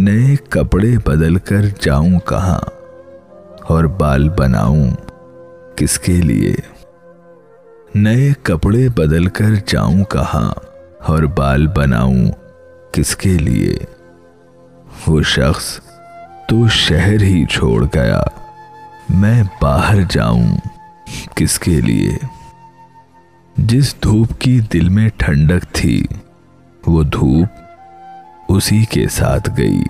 نئے کپڑے بدل کر جاؤں کہاں اور بال بناؤں کس کے لیے؟ نئے کپڑے بدل کر جاؤں کہاں اور بال بناؤں کس کے لیے؟ وہ شخص تو شہر ہی چھوڑ گیا، میں باہر جاؤں کس کے لیے؟ جس دھوپ کی دل میں ٹھنڈک تھی، وہ دھوپ اسی کے ساتھ گئی۔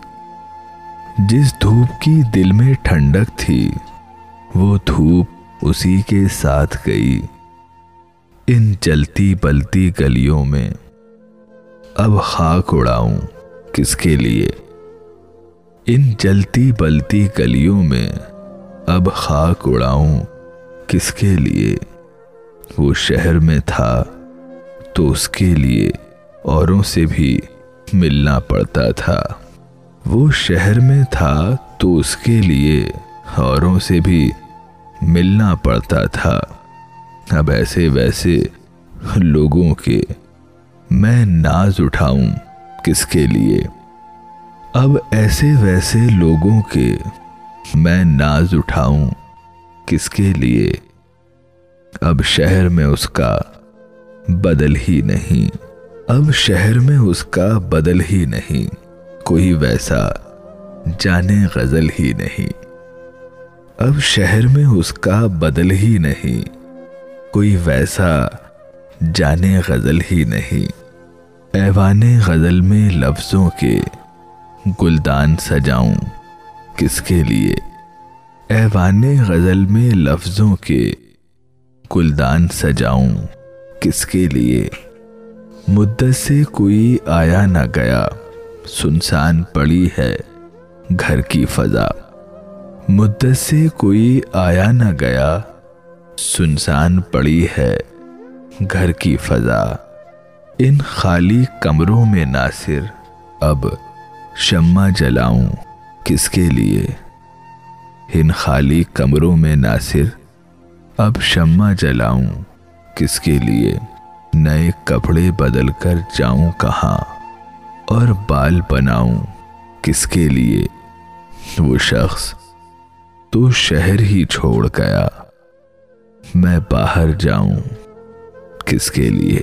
جس دھوپ کی دل میں ٹھنڈک تھی، وہ دھوپ اسی کے ساتھ گئی۔ ان جلتی بلتی گلیوں میں اب خاک اڑاؤں کس کے لیے؟ ان جلتی بلتی گلیوں میں اب خاک اڑاؤں کس کے لیے؟ وہ شہر میں تھا تو اس کے لیے اوروں سے بھی ملنا پڑتا تھا۔ وہ شہر میں تھا تو اس کے لیے اوروں سے بھی ملنا پڑتا تھا۔ اب ایسے ویسے لوگوں کے میں ناز اٹھاؤں کس کے لیے۔ اب ایسے ویسے لوگوں کے میں ناز اٹھاؤں کس کے لیے۔ اب شہر میں اس کا بدل ہی نہیں۔ اب شہر میں اس کا بدل ہی نہیں۔ کوئی ویسا جانے غزل ہی نہیں۔ اب شہر میں اس کا بدل ہی نہیں۔ کوئی ویسا جانے غزل ہی نہیں۔ ایوان غزل میں لفظوں کے گلدان سجاؤں کس کے لیے؟ ایوان غزل میں لفظوں کے گلدان سجاؤں کس کے لیے؟ مدت سے کوئی آیا نہ گیا۔ سنسان پڑی ہے، گھر کی فضا۔ مدت سے کوئی آیا نہ گیا، سنسان پڑی ہے، گھر کی فضا۔ ان خالی کمروں میں ناصر، اب شمع جلاؤں کس کے لیے؟ ان خالی کمروں میں ناصر، اب شمع جلاؤں کس کے لیے؟ نئے کپڑے بدل کر جاؤں کہاں؟ اور بال بناؤں۔ کس کے لیے؟ وہ شخص تو شہر ہی چھوڑ گیا۔ میں باہر جاؤں۔ کس کے لیے؟